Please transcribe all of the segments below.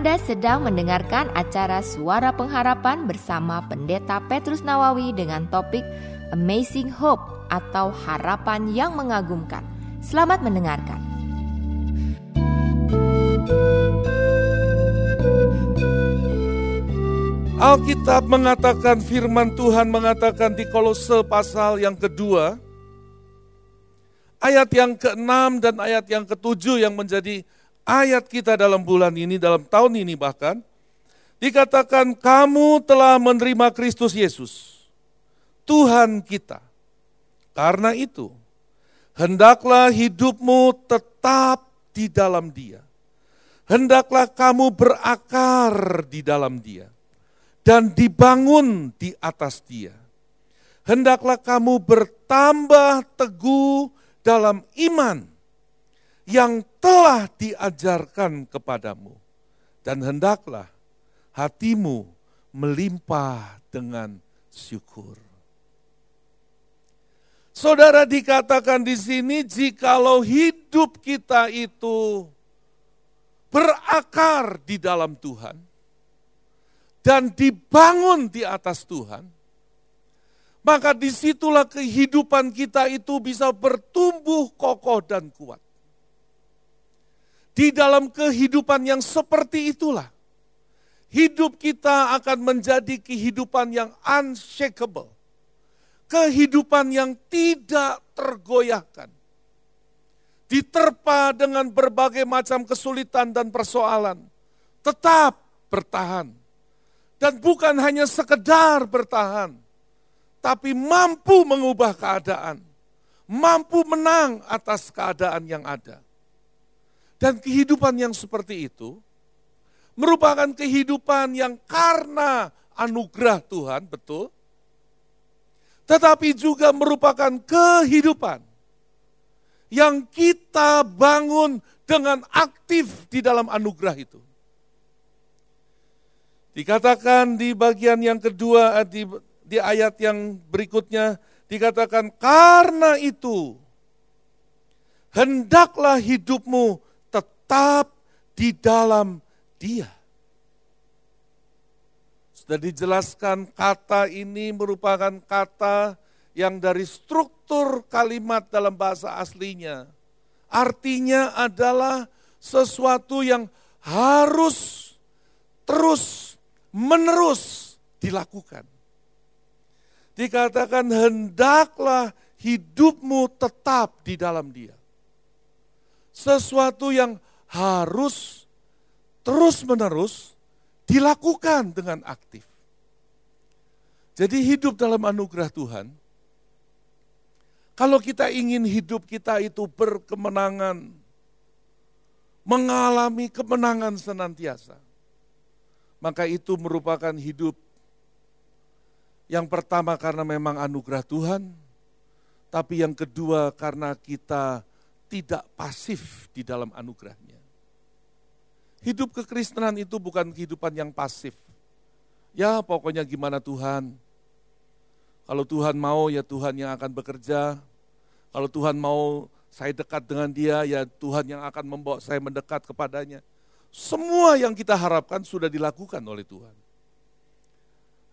Anda sedang mendengarkan acara Suara Pengharapan bersama Pendeta Petrus Nawawi dengan topik Amazing Hope atau Harapan yang Mengagumkan. Selamat mendengarkan. Alkitab mengatakan firman Tuhan mengatakan di Kolose pasal yang kedua ayat yang ke-6 dan ayat yang ke-7 yang menjadi ayat kita dalam bulan ini, dalam tahun ini bahkan, dikatakan kamu telah menerima Kristus Yesus, Tuhan kita. Karena itu, hendaklah hidupmu tetap di dalam dia. Hendaklah kamu berakar di dalam dia dan dibangun di atas dia. Hendaklah kamu bertambah teguh dalam iman yang telah diajarkan kepadamu. Dan hendaklah hatimu melimpah dengan syukur. Saudara dikatakan di sini, jikalau hidup kita itu berakar di dalam Tuhan dan dibangun di atas Tuhan, maka di situlah kehidupan kita itu bisa bertumbuh kokoh dan kuat. Di dalam kehidupan yang seperti itulah, hidup kita akan menjadi kehidupan yang unshakable. Kehidupan yang tidak tergoyahkan. Diterpa dengan berbagai macam kesulitan dan persoalan. Tetap bertahan. Dan bukan hanya sekedar bertahan, tapi mampu mengubah keadaan, mampu menang atas keadaan yang ada. Dan kehidupan yang seperti itu merupakan kehidupan yang karena anugerah Tuhan, betul. Tetapi juga merupakan kehidupan yang kita bangun dengan aktif di dalam anugerah itu. Dikatakan di bagian yang kedua, di, di ayat yang berikutnya, dikatakan karena itu, hendaklah hidupmu tetap di dalam dia. Sudah dijelaskan kata ini merupakan kata yang dari struktur kalimat dalam bahasa aslinya. Artinya adalah sesuatu yang harus terus menerus dilakukan. Dikatakan hendaklah hidupmu tetap di dalam dia. Sesuatu yang harus terus-menerus dilakukan dengan aktif. Jadi hidup dalam anugerah Tuhan, kalau kita ingin hidup kita itu berkemenangan, mengalami kemenangan senantiasa, maka itu merupakan hidup yang pertama karena memang anugerah Tuhan, tapi yang kedua karena kita tidak pasif di dalam anugerahnya. Hidup kekristenan itu bukan kehidupan yang pasif. Ya pokoknya gimana Tuhan. Kalau Tuhan mau ya Tuhan yang akan bekerja. Kalau Tuhan mau saya dekat dengan dia ya Tuhan yang akan membawa saya mendekat kepadanya. Semua yang kita harapkan sudah dilakukan oleh Tuhan.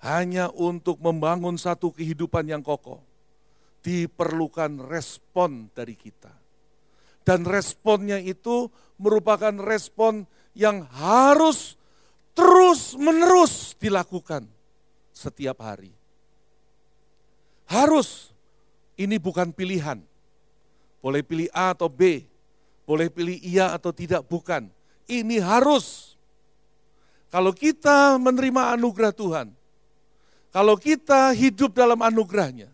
Hanya untuk membangun satu kehidupan yang kokoh. Diperlukan respon dari kita. Dan responnya itu merupakan respon yang harus terus-menerus dilakukan setiap hari. Harus, ini bukan pilihan. Boleh pilih A atau B, boleh pilih iya atau tidak, bukan. Ini harus. Kalau kita menerima anugerah Tuhan, kalau kita hidup dalam anugerahnya,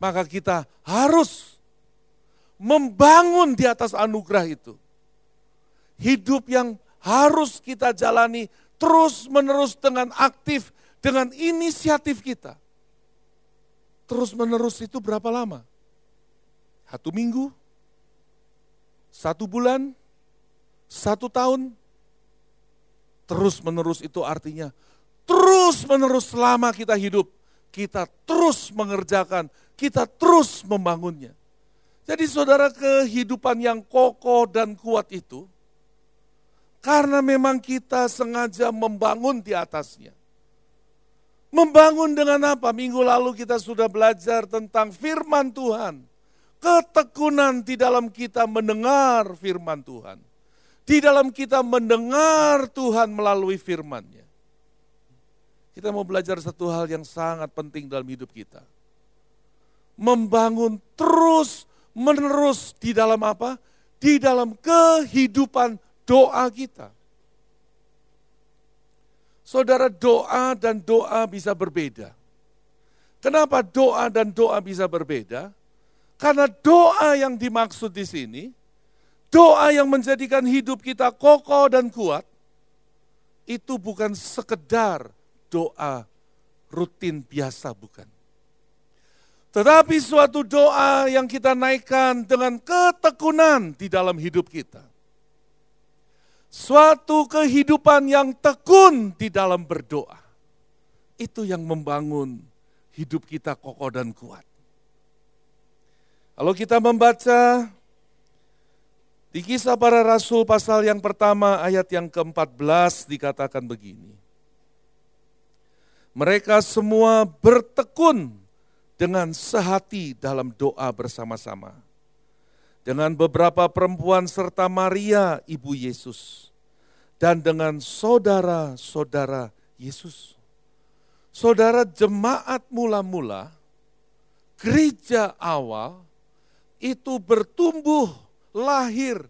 maka kita harus membangun di atas anugerah itu. Hidup yang harus kita jalani terus menerus dengan aktif, dengan inisiatif kita. Terus menerus itu berapa lama? Satu minggu? Satu bulan? Satu tahun? Terus menerus itu artinya terus menerus selama kita hidup, kita terus mengerjakan, kita terus membangunnya. Jadi saudara kehidupan yang kokoh dan kuat itu Karena memang kita sengaja membangun di atasnya. Membangun dengan apa? Minggu lalu kita sudah belajar tentang firman Tuhan. Ketekunan di dalam kita mendengar firman Tuhan. Di dalam kita mendengar Tuhan melalui firman-Nya. Kita mau belajar satu hal yang sangat penting dalam hidup kita. Membangun terus menerus di dalam apa? Di dalam kehidupan doa kita. Saudara, doa dan doa bisa berbeda. Kenapa doa dan doa bisa berbeda? Karena doa yang dimaksud di sini, doa yang menjadikan hidup kita kokoh dan kuat, itu bukan sekedar doa rutin biasa, bukan. Tetapi suatu doa yang kita naikkan dengan ketekunan di dalam hidup kita suatu kehidupan yang tekun di dalam berdoa. Itu yang membangun hidup kita kokoh dan kuat. Kalau kita membaca di kisah para rasul pasal yang pertama ayat yang ke-14 dikatakan begini. Mereka semua bertekun dengan sehati dalam doa bersama-sama dengan beberapa perempuan serta Maria ibu Yesus dan dengan saudara-saudara Yesus. Saudara jemaat mula-mula, gereja awal itu bertumbuh lahir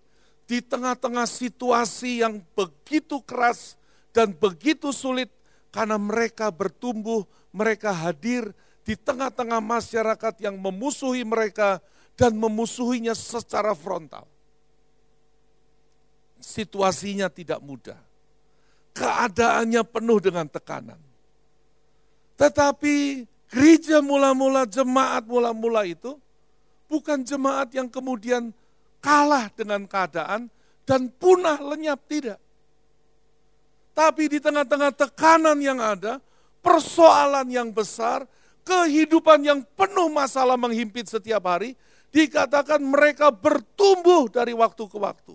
di tengah-tengah situasi yang begitu keras dan begitu sulit karena mereka bertumbuh, mereka hadir di tengah-tengah masyarakat yang memusuhi mereka dan memusuhinya secara frontal. Situasinya tidak mudah. Keadaannya penuh dengan tekanan. Tetapi gereja mula-mula, jemaat mula-mula itu bukan jemaat yang kemudian kalah dengan keadaan dan punah lenyap, tidak. Tapi di tengah-tengah tekanan yang ada, persoalan yang besar, kehidupan yang penuh masalah menghimpit setiap hari, dikatakan mereka bertumbuh dari waktu ke waktu.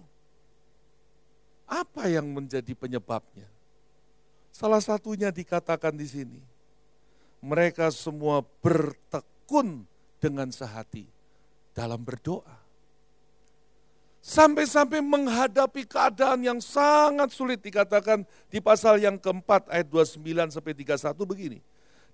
Apa yang menjadi penyebabnya? Salah satunya dikatakan di sini. Mereka semua bertekun dengan sehati dalam berdoa. Sampai-sampai menghadapi keadaan yang sangat sulit dikatakan di pasal yang keempat ayat 29 sampai 31 begini.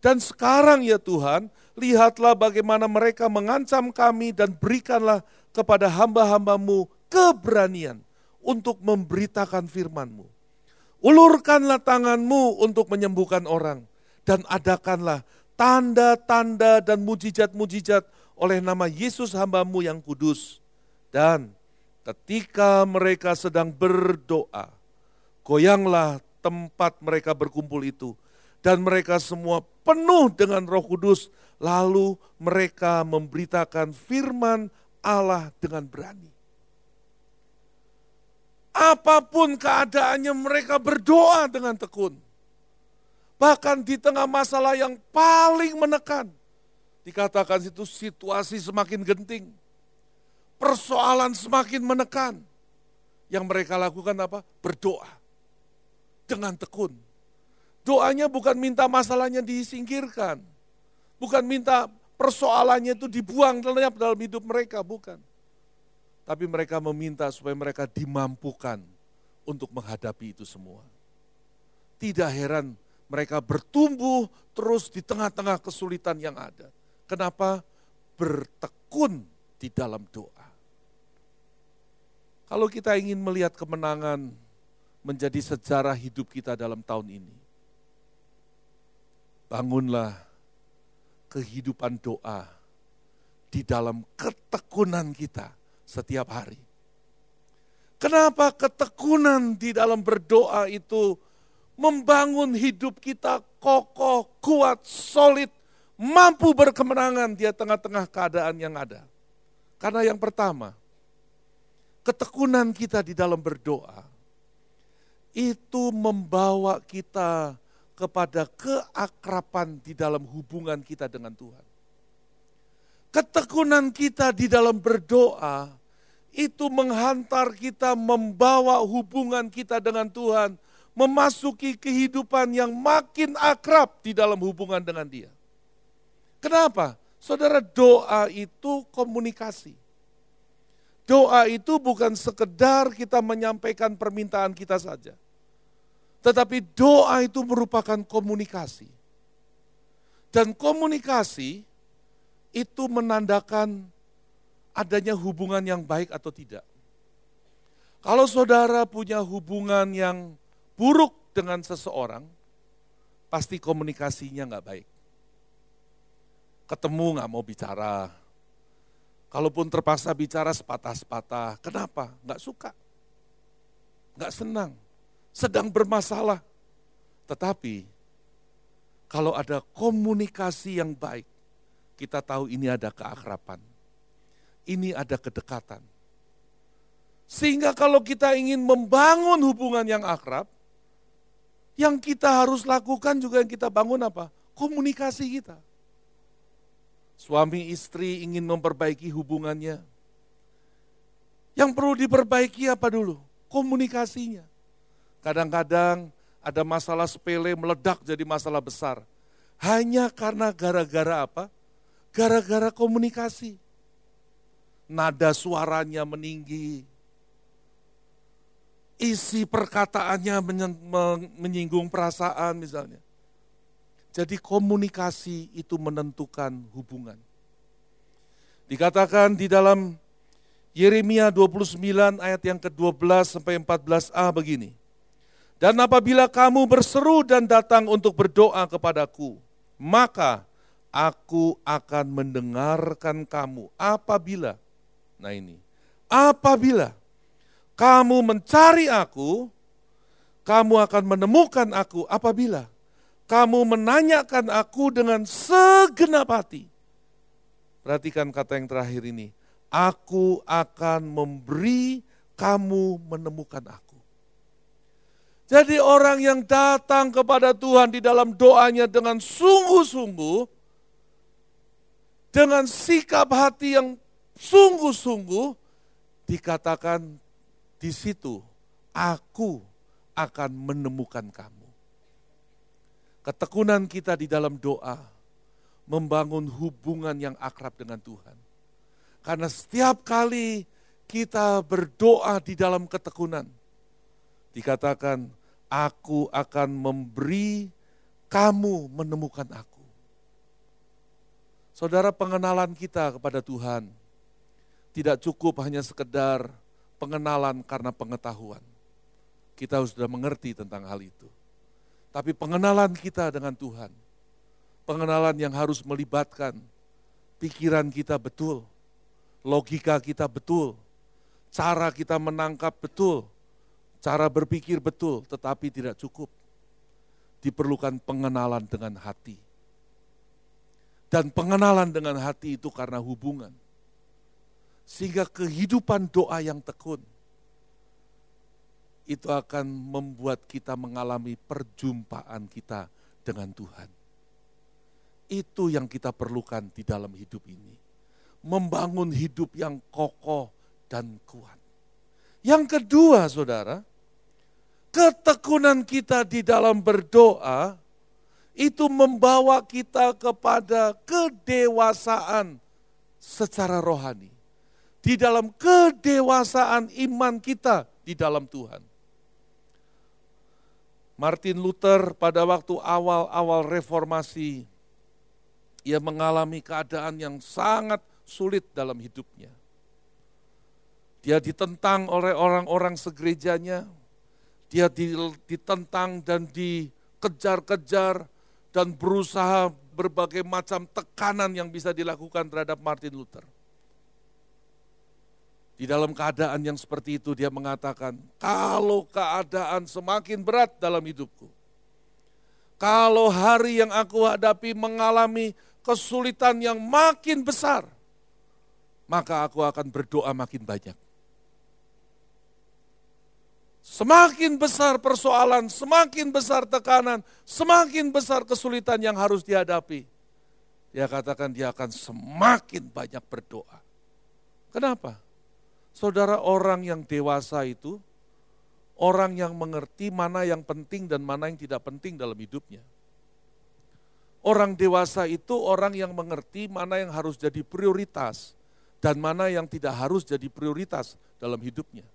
Dan sekarang ya Tuhan, lihatlah bagaimana mereka mengancam kami dan berikanlah kepada hamba-hambamu keberanian untuk memberitakan firmanmu. Ulurkanlah tanganmu untuk menyembuhkan orang dan adakanlah tanda-tanda dan mujizat-mujizat oleh nama Yesus hambamu yang kudus. Dan ketika mereka sedang berdoa, goyanglah tempat mereka berkumpul itu dan mereka semua penuh dengan Roh Kudus, lalu mereka memberitakan firman Allah dengan berani. Apa pun keadaannya mereka berdoa dengan tekun. Bahkan di tengah masalah yang paling menekan. Dikatakan itu situasi semakin genting. Persoalan semakin menekan. Yang mereka lakukan apa? Berdoa. Dengan tekun Doanya bukan minta masalahnya disingkirkan. Bukan minta persoalannya itu dibuang lenyap dalam hidup mereka, bukan. Tapi mereka meminta supaya mereka dimampukan untuk menghadapi itu semua. Tidak heran mereka bertumbuh terus di tengah-tengah kesulitan yang ada. Kenapa? Bertekun di dalam doa. Kalau kita ingin melihat kemenangan menjadi sejarah hidup kita dalam tahun ini, Bangunlah kehidupan doa di dalam ketekunan kita setiap hari. Kenapa ketekunan di dalam berdoa itu membangun hidup kita kokoh, kuat, solid, mampu berkemenangan di tengah-tengah keadaan yang ada? Karena yang pertama, ketekunan kita di dalam berdoa itu membawa kita kepada keakrapan di dalam hubungan kita dengan Tuhan. Ketekunan kita di dalam berdoa itu menghantar kita membawa hubungan kita dengan Tuhan memasuki kehidupan yang makin akrab di dalam hubungan dengan Dia. Kenapa? Saudara, doa itu komunikasi. Doa itu bukan sekedar kita menyampaikan permintaan kita saja. Tetapi doa itu merupakan komunikasi. Dan komunikasi itu menandakan adanya hubungan yang baik atau tidak. Kalau saudara punya hubungan yang buruk dengan seseorang, pasti komunikasinya nggak baik. Ketemu nggak mau bicara. Kalaupun terpaksa bicara sepatah-sepatah, kenapa? Nggak suka. Nggak senang. Sedang bermasalah. Tetapi, kalau ada komunikasi yang baik, kita tahu ini ada keakraban ini ada kedekatan. Sehingga kalau kita ingin membangun hubungan yang akrab, yang kita harus lakukan juga yang kita bangun apa? Komunikasi kita. Suami istri ingin memperbaiki hubungannya. Yang perlu diperbaiki apa dulu? Komunikasinya. Kadang-kadang ada masalah sepele meledak jadi masalah besar. Hanya karena gara-gara apa? Gara-gara komunikasi nada suaranya meninggi, isi perkataannya menyinggung perasaan misalnya. Jadi komunikasi itu menentukan hubungan. Dikatakan di dalam Yeremia 29 ayat yang ke-12 sampai 14a begini. Dan apabila kamu berseru dan datang untuk berdoa kepadaku, maka aku akan mendengarkan kamu apabila Nah ini, apabila kamu mencari aku, kamu akan menemukan aku apabila kamu menanyakan aku dengan segenap hati. Perhatikan kata yang terakhir ini. Aku akan memberi kamu menemukan aku. Jadi orang yang datang kepada Tuhan di dalam doanya dengan sungguh-sungguh, dengan sikap hati yang sungguh-sungguh dikatakan di situ aku akan menemukan kamu. Ketekunan kita di dalam doa membangun hubungan yang akrab dengan Tuhan. Karena setiap kali kita berdoa di dalam ketekunan, dikatakan, aku akan memberi kamu menemukan aku. Saudara pengenalan kita kepada Tuhan, tidak cukup hanya sekedar pengenalan karena pengetahuan. Kita sudah mengerti tentang hal itu. Tapi pengenalan kita dengan Tuhan, pengenalan yang harus melibatkan pikiran kita betul, logika kita betul, cara kita menangkap betul, cara berpikir betul, tetapi tidak cukup. Diperlukan pengenalan dengan hati. Dan pengenalan dengan hati itu karena hubungan sehingga kehidupan doa yang tekun itu akan membuat kita mengalami perjumpaan kita dengan Tuhan. Itu yang kita perlukan di dalam hidup ini. Membangun hidup yang kokoh dan kuat. Yang kedua, saudara, ketekunan kita di dalam berdoa itu membawa kita kepada kedewasaan secara rohani di dalam kedewasaan iman kita di dalam Tuhan. Martin Luther pada waktu awal-awal reformasi, ia mengalami keadaan yang sangat sulit dalam hidupnya. Dia ditentang oleh orang-orang segerejanya, dia ditentang dan dikejar-kejar dan berusaha berbagai macam tekanan yang bisa dilakukan terhadap Martin Luther. Di dalam keadaan yang seperti itu dia mengatakan, kalau keadaan semakin berat dalam hidupku, kalau hari yang aku hadapi mengalami kesulitan yang makin besar, maka aku akan berdoa makin banyak. Semakin besar persoalan, semakin besar tekanan, semakin besar kesulitan yang harus dihadapi. Dia katakan dia akan semakin banyak berdoa. Kenapa? Saudara orang yang dewasa itu, orang yang mengerti mana yang penting dan mana yang tidak penting dalam hidupnya. Orang dewasa itu orang yang mengerti mana yang harus jadi prioritas dan mana yang tidak harus jadi prioritas dalam hidupnya.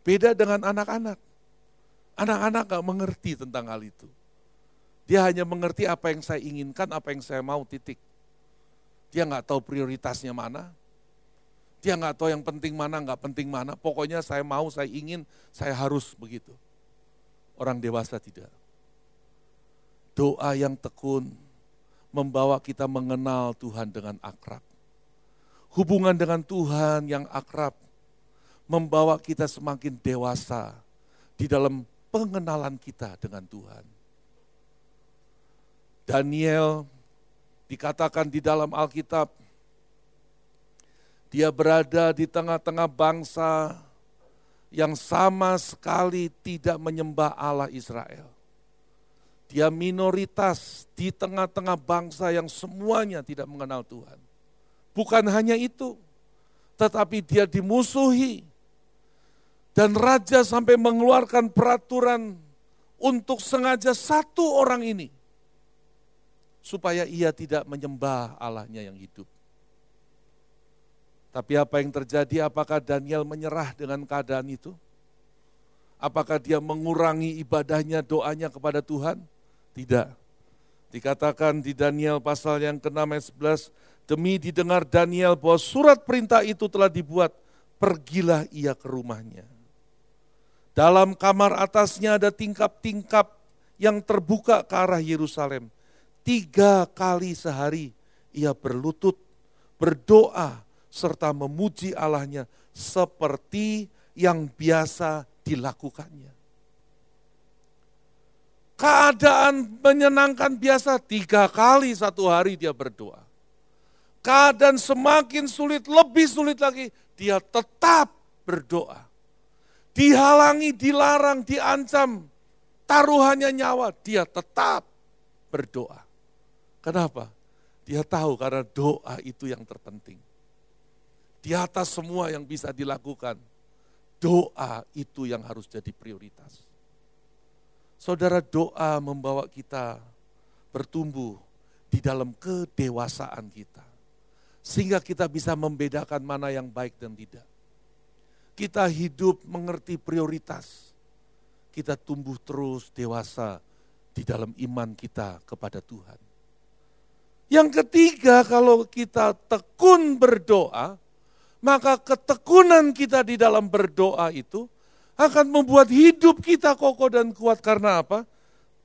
Beda dengan anak-anak. Anak-anak gak mengerti tentang hal itu. Dia hanya mengerti apa yang saya inginkan, apa yang saya mau, titik. Dia nggak tahu prioritasnya mana, dia nggak tahu yang penting mana, nggak penting mana. Pokoknya saya mau, saya ingin, saya harus begitu. Orang dewasa tidak. Doa yang tekun membawa kita mengenal Tuhan dengan akrab. Hubungan dengan Tuhan yang akrab membawa kita semakin dewasa di dalam pengenalan kita dengan Tuhan. Daniel dikatakan di dalam Alkitab, dia berada di tengah-tengah bangsa yang sama sekali tidak menyembah Allah Israel. Dia minoritas di tengah-tengah bangsa yang semuanya tidak mengenal Tuhan. Bukan hanya itu, tetapi dia dimusuhi. Dan raja sampai mengeluarkan peraturan untuk sengaja satu orang ini supaya ia tidak menyembah Allahnya yang hidup. Tapi apa yang terjadi? Apakah Daniel menyerah dengan keadaan itu? Apakah dia mengurangi ibadahnya, doanya kepada Tuhan? Tidak. Dikatakan di Daniel pasal yang ke-6 ayat 11, demi didengar Daniel bahwa surat perintah itu telah dibuat, pergilah ia ke rumahnya. Dalam kamar atasnya ada tingkap-tingkap yang terbuka ke arah Yerusalem Tiga kali sehari ia berlutut, berdoa, serta memuji Allahnya seperti yang biasa dilakukannya. Keadaan menyenangkan biasa tiga kali satu hari dia berdoa. Keadaan semakin sulit, lebih sulit lagi, dia tetap berdoa. Dihalangi, dilarang, diancam, taruhannya nyawa, dia tetap berdoa. Kenapa? Dia tahu karena doa itu yang terpenting. Di atas semua yang bisa dilakukan, doa itu yang harus jadi prioritas. Saudara, doa membawa kita bertumbuh di dalam kedewasaan kita. Sehingga kita bisa membedakan mana yang baik dan tidak. Kita hidup mengerti prioritas. Kita tumbuh terus dewasa di dalam iman kita kepada Tuhan. Yang ketiga, kalau kita tekun berdoa, maka ketekunan kita di dalam berdoa itu akan membuat hidup kita kokoh dan kuat. Karena apa?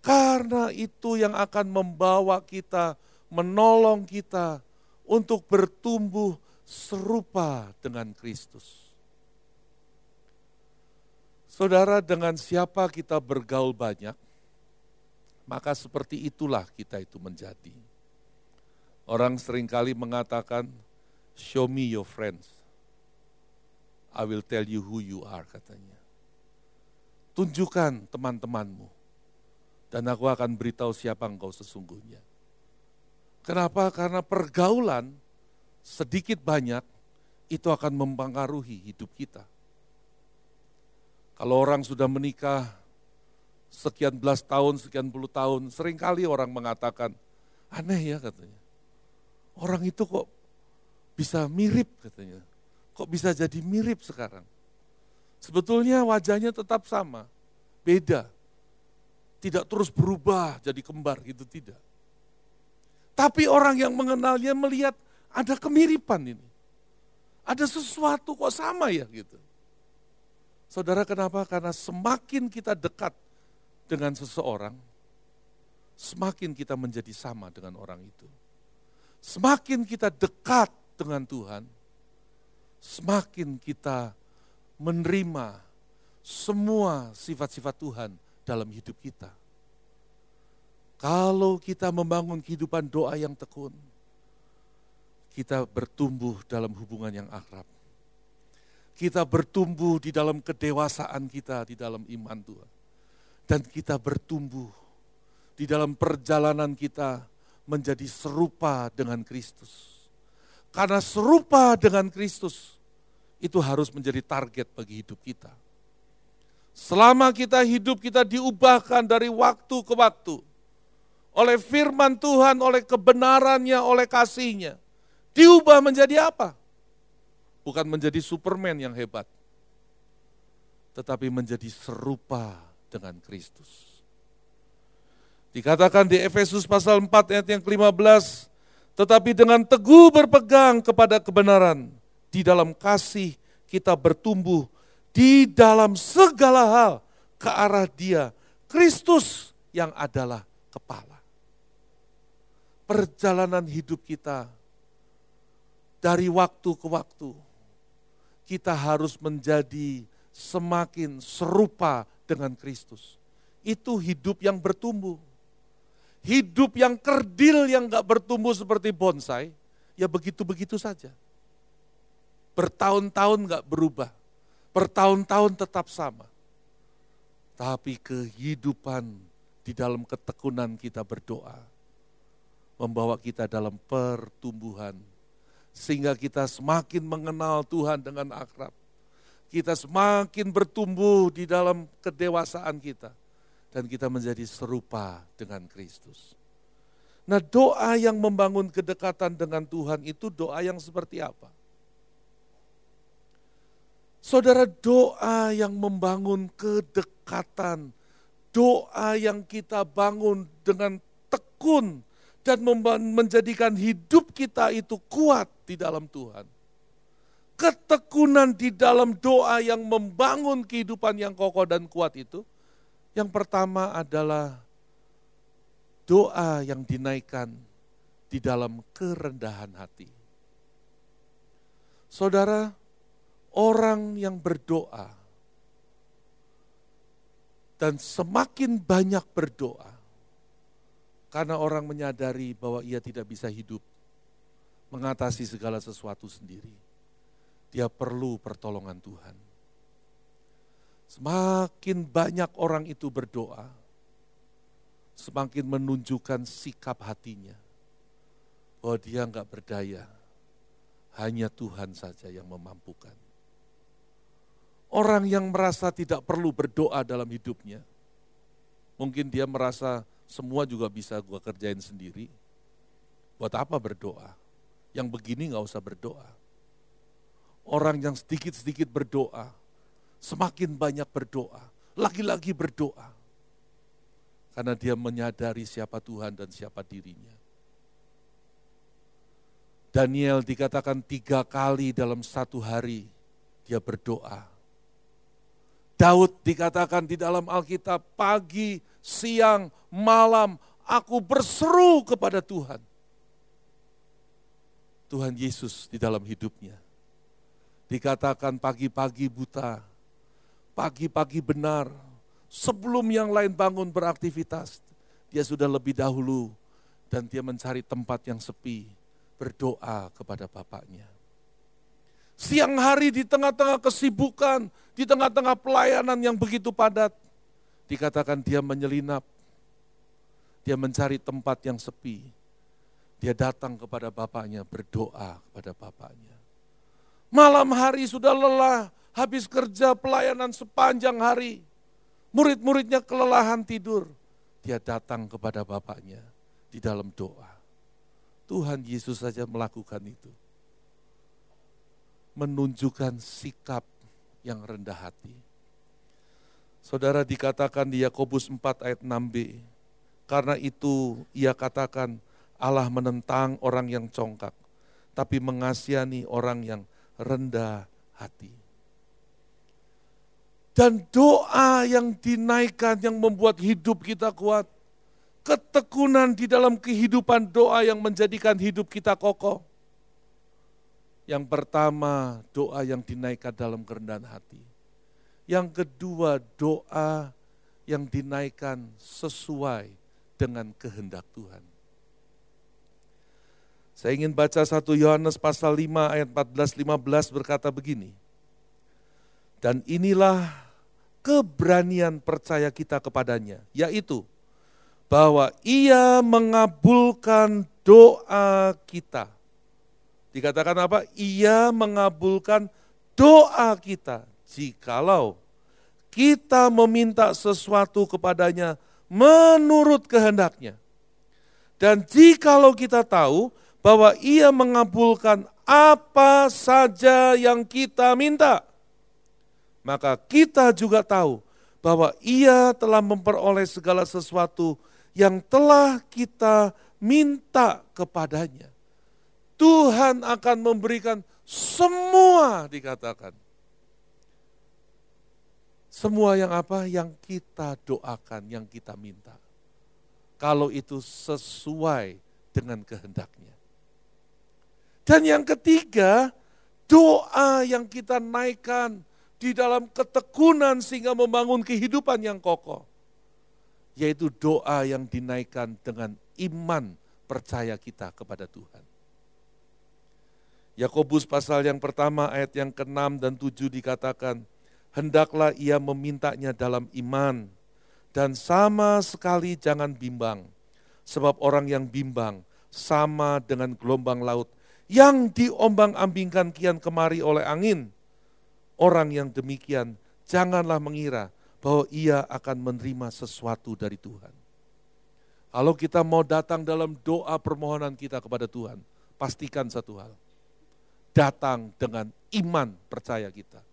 Karena itu yang akan membawa kita, menolong kita untuk bertumbuh serupa dengan Kristus. Saudara, dengan siapa kita bergaul banyak, maka seperti itulah kita itu menjadi. Orang sering kali mengatakan, show me your friends. I will tell you who you are, katanya. Tunjukkan teman-temanmu, dan aku akan beritahu siapa engkau sesungguhnya. Kenapa? Karena pergaulan sedikit banyak itu akan mempengaruhi hidup kita. Kalau orang sudah menikah sekian belas tahun, sekian puluh tahun, sering kali orang mengatakan, aneh ya katanya orang itu kok bisa mirip katanya. Kok bisa jadi mirip sekarang? Sebetulnya wajahnya tetap sama, beda. Tidak terus berubah jadi kembar gitu, tidak. Tapi orang yang mengenalnya melihat ada kemiripan ini. Ada sesuatu kok sama ya gitu. Saudara kenapa? Karena semakin kita dekat dengan seseorang, semakin kita menjadi sama dengan orang itu. Semakin kita dekat dengan Tuhan, semakin kita menerima semua sifat-sifat Tuhan dalam hidup kita. Kalau kita membangun kehidupan doa yang tekun, kita bertumbuh dalam hubungan yang akrab. Kita bertumbuh di dalam kedewasaan kita, di dalam iman Tuhan. Dan kita bertumbuh di dalam perjalanan kita menjadi serupa dengan Kristus. Karena serupa dengan Kristus, itu harus menjadi target bagi hidup kita. Selama kita hidup, kita diubahkan dari waktu ke waktu. Oleh firman Tuhan, oleh kebenarannya, oleh kasihnya. Diubah menjadi apa? Bukan menjadi Superman yang hebat. Tetapi menjadi serupa dengan Kristus. Dikatakan di Efesus pasal 4 ayat yang ke-15, tetapi dengan teguh berpegang kepada kebenaran, di dalam kasih kita bertumbuh di dalam segala hal ke arah Dia, Kristus yang adalah kepala. Perjalanan hidup kita dari waktu ke waktu, kita harus menjadi semakin serupa dengan Kristus. Itu hidup yang bertumbuh. Hidup yang kerdil yang gak bertumbuh seperti bonsai, ya begitu-begitu saja. Bertahun-tahun gak berubah bertahun-tahun tetap sama. Tapi kehidupan di dalam ketekunan kita berdoa, membawa kita dalam pertumbuhan, sehingga kita semakin mengenal Tuhan dengan akrab. Kita semakin bertumbuh di dalam kedewasaan kita, dan kita menjadi serupa dengan Kristus. Nah doa yang membangun kedekatan dengan Tuhan itu doa yang seperti apa? Saudara doa yang membangun kedekatan, doa yang kita bangun dengan tekun dan menjadikan hidup kita itu kuat di dalam Tuhan. Ketekunan di dalam doa yang membangun kehidupan yang kokoh dan kuat itu, yang pertama adalah doa yang dinaikkan di dalam kerendahan hati. Saudara, orang yang berdoa dan semakin banyak berdoa karena orang menyadari bahwa ia tidak bisa hidup mengatasi segala sesuatu sendiri. Dia perlu pertolongan Tuhan. Semakin banyak orang itu berdoa, semakin menunjukkan sikap hatinya bahwa dia enggak berdaya, hanya Tuhan saja yang memampukan. Orang yang merasa tidak perlu berdoa dalam hidupnya. Mungkin dia merasa semua juga bisa gue kerjain sendiri. Buat apa berdoa? Yang begini gak usah berdoa. Orang yang sedikit-sedikit berdoa, semakin banyak berdoa, lagi-lagi berdoa. Karena dia menyadari siapa Tuhan dan siapa dirinya. Daniel dikatakan tiga kali dalam satu hari dia berdoa Daud dikatakan di dalam Alkitab, pagi, siang, malam, aku berseru kepada Tuhan. Tuhan Yesus di dalam hidupnya. Dikatakan pagi-pagi buta, pagi-pagi benar, sebelum yang lain bangun beraktivitas, dia sudah lebih dahulu dan dia mencari tempat yang sepi, berdoa kepada Bapaknya. Siang hari di tengah-tengah kesibukan, di tengah-tengah pelayanan yang begitu padat, dikatakan dia menyelinap. Dia mencari tempat yang sepi. Dia datang kepada bapaknya, berdoa kepada bapaknya. Malam hari sudah lelah, habis kerja pelayanan sepanjang hari. Murid-muridnya kelelahan tidur. Dia datang kepada bapaknya di dalam doa. Tuhan Yesus saja melakukan itu menunjukkan sikap yang rendah hati. Saudara dikatakan di Yakobus 4 ayat 6b, karena itu ia katakan Allah menentang orang yang congkak, tapi mengasihani orang yang rendah hati. Dan doa yang dinaikkan yang membuat hidup kita kuat, ketekunan di dalam kehidupan doa yang menjadikan hidup kita kokoh yang pertama, doa yang dinaikkan dalam kerendahan hati. Yang kedua, doa yang dinaikkan sesuai dengan kehendak Tuhan. Saya ingin baca satu Yohanes pasal 5 ayat 14-15 berkata begini. Dan inilah keberanian percaya kita kepadanya, yaitu bahwa ia mengabulkan doa kita Dikatakan apa? Ia mengabulkan doa kita jikalau kita meminta sesuatu kepadanya menurut kehendaknya. Dan jikalau kita tahu bahwa ia mengabulkan apa saja yang kita minta, maka kita juga tahu bahwa ia telah memperoleh segala sesuatu yang telah kita minta kepadanya. Tuhan akan memberikan semua dikatakan semua yang apa? Yang kita doakan, yang kita minta. Kalau itu sesuai dengan kehendaknya. Dan yang ketiga, doa yang kita naikkan di dalam ketekunan sehingga membangun kehidupan yang kokoh. Yaitu doa yang dinaikkan dengan iman percaya kita kepada Tuhan. Yakobus pasal yang pertama ayat yang ke-6 dan 7 dikatakan, hendaklah ia memintanya dalam iman, dan sama sekali jangan bimbang, sebab orang yang bimbang sama dengan gelombang laut yang diombang-ambingkan kian kemari oleh angin. Orang yang demikian janganlah mengira bahwa ia akan menerima sesuatu dari Tuhan. Kalau kita mau datang dalam doa permohonan kita kepada Tuhan, pastikan satu hal. Datang dengan iman percaya kita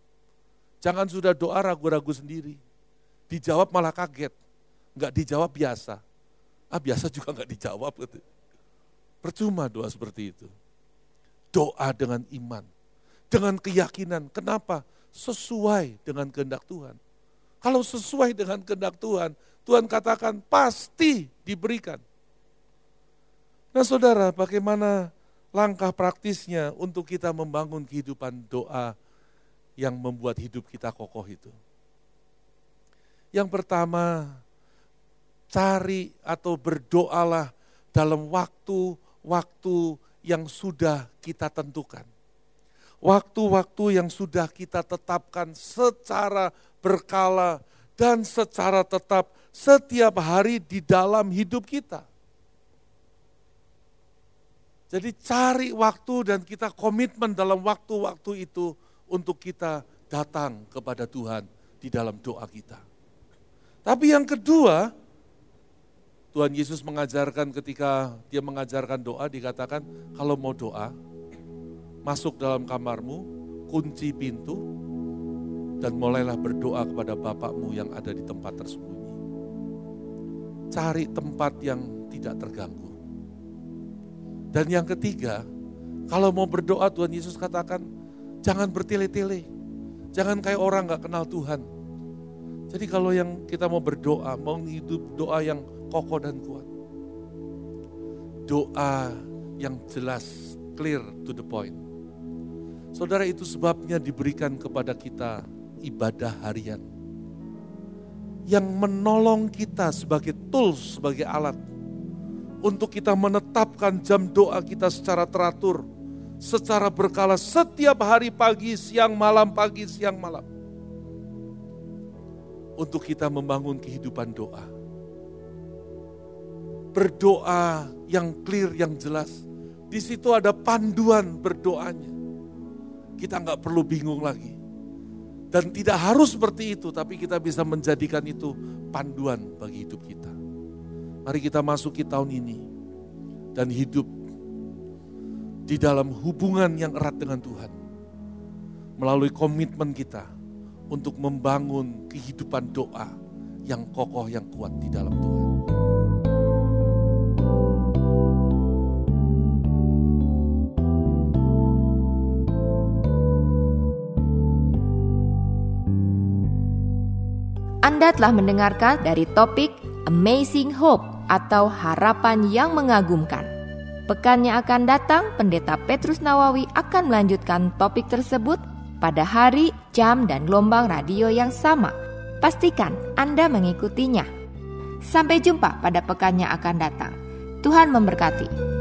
Jangan sudah doa ragu-ragu sendiri. Dijawab malah kaget. Enggak dijawab biasa. Ah biasa juga enggak dijawab. Gitu. Percuma doa seperti itu. Doa dengan iman. Dengan keyakinan. Kenapa? Sesuai dengan kehendak Tuhan. Kalau sesuai dengan kehendak Tuhan, Tuhan katakan pasti diberikan. Nah saudara, bagaimana langkah praktisnya untuk kita membangun kehidupan doa yang membuat hidup kita kokoh itu. Yang pertama, cari atau berdoalah dalam waktu-waktu yang sudah kita tentukan. Waktu-waktu yang sudah kita tetapkan secara berkala dan secara tetap setiap hari di dalam hidup kita. Jadi cari waktu dan kita komitmen dalam waktu-waktu itu untuk kita datang kepada Tuhan di dalam doa kita. Tapi yang kedua, Tuhan Yesus mengajarkan ketika dia mengajarkan doa, dikatakan kalau mau doa, masuk dalam kamarmu, kunci pintu, dan mulailah berdoa kepada Bapakmu yang ada di tempat tersembunyi. Cari tempat yang tidak terganggu. Dan yang ketiga, kalau mau berdoa Tuhan Yesus katakan, Jangan bertele-tele. Jangan kayak orang gak kenal Tuhan. Jadi kalau yang kita mau berdoa, mau hidup doa yang kokoh dan kuat. Doa yang jelas, clear to the point. Saudara itu sebabnya diberikan kepada kita ibadah harian. Yang menolong kita sebagai tools, sebagai alat. Untuk kita menetapkan jam doa kita secara teratur secara berkala setiap hari pagi, siang, malam, pagi, siang, malam. Untuk kita membangun kehidupan doa. Berdoa yang clear, yang jelas. Di situ ada panduan berdoanya. Kita nggak perlu bingung lagi. Dan tidak harus seperti itu, tapi kita bisa menjadikan itu panduan bagi hidup kita. Mari kita masuki tahun ini dan hidup di dalam hubungan yang erat dengan Tuhan. Melalui komitmen kita untuk membangun kehidupan doa yang kokoh, yang kuat di dalam Tuhan. Anda telah mendengarkan dari topik Amazing Hope atau harapan yang mengagumkan. Pekan yang akan datang, Pendeta Petrus Nawawi akan melanjutkan topik tersebut pada hari, jam, dan gelombang radio yang sama. Pastikan Anda mengikutinya. Sampai jumpa pada pekan yang akan datang. Tuhan memberkati.